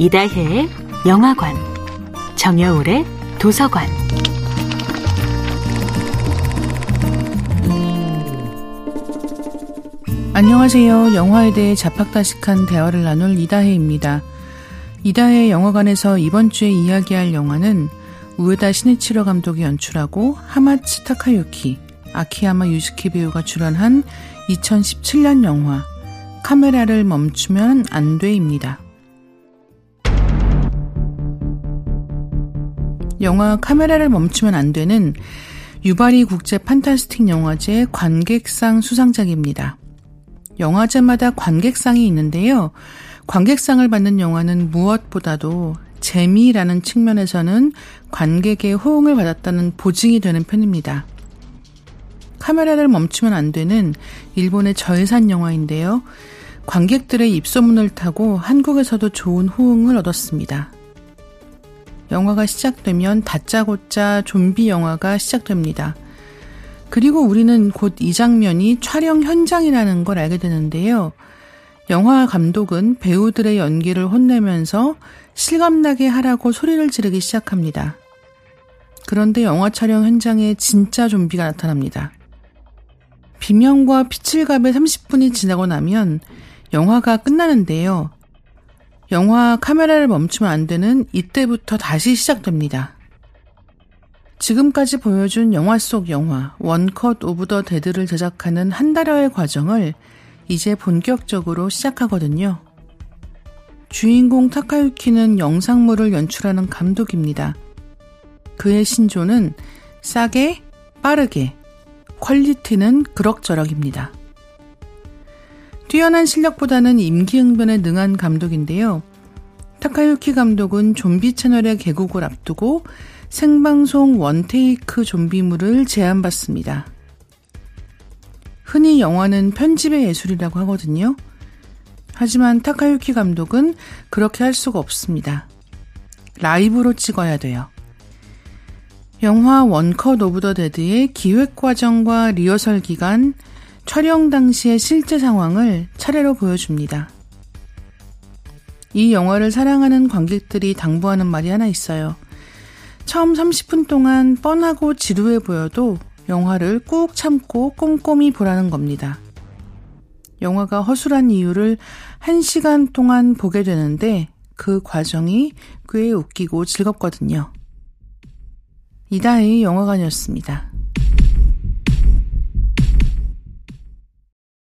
이다혜의 영화관, 정여울의 도서관. 안녕하세요. 영화에 대해 자팍다식한 대화를 나눌 이다혜입니다. 이다혜 영화관에서 이번 주에 이야기할 영화는 우에다 시네치로 감독이 연출하고 하마츠 타카유키, 아키야마 유스키 배우가 출연한 2017년 영화 카메라를 멈추면 안 돼입니다. 영화 카메라를 멈추면 안 되는 유바리 국제 판타스틱 영화제 관객상 수상작입니다. 영화제마다 관객상이 있는데요. 관객상을 받는 영화는 무엇보다도 재미라는 측면에서는 관객의 호응을 받았다는 보증이 되는 편입니다. 카메라를 멈추면 안 되는 일본의 저예산 영화인데요. 관객들의 입소문을 타고 한국에서도 좋은 호응을 얻었습니다. 영화가 시작되면 다짜고짜 좀비 영화가 시작됩니다. 그리고 우리는 곧 이 장면이 촬영 현장이라는 걸 알게 되는데요. 영화 감독은 배우들의 연기를 혼내면서 실감나게 하라고 소리를 지르기 시작합니다. 그런데 영화 촬영 현장에 진짜 좀비가 나타납니다. 비명과 피칠갑의 30분이 지나고 나면 영화가 끝나는데요. 영화 카메라를 멈추면 안 되는 이때부터 다시 시작됩니다. 지금까지 보여준 영화 속 영화 One Cut of the Dead를 제작하는 한 달여의 과정을 이제 본격적으로 시작하거든요. 주인공 타카유키는 영상물을 연출하는 감독입니다. 그의 신조는 싸게, 빠르게, 퀄리티는 그럭저럭입니다. 뛰어난 실력보다는 임기응변에 능한 감독인데요. 타카유키 감독은 좀비 채널의 개국을 앞두고 생방송 원테이크 좀비물을 제안받습니다. 흔히 영화는 편집의 예술이라고 하거든요. 하지만 타카유키 감독은 그렇게 할 수가 없습니다. 라이브로 찍어야 돼요. 영화 One Cut of the Dead의 기획 과정과 리허설 기간, 촬영 당시의 실제 상황을 차례로 보여줍니다. 이 영화를 사랑하는 관객들이 당부하는 말이 하나 있어요. 처음 30분 동안 뻔하고 지루해 보여도 영화를 꾹 참고 꼼꼼히 보라는 겁니다. 영화가 허술한 이유를 1시간 동안 보게 되는데 그 과정이 꽤 웃기고 즐겁거든요. 이다의 영화관이었습니다.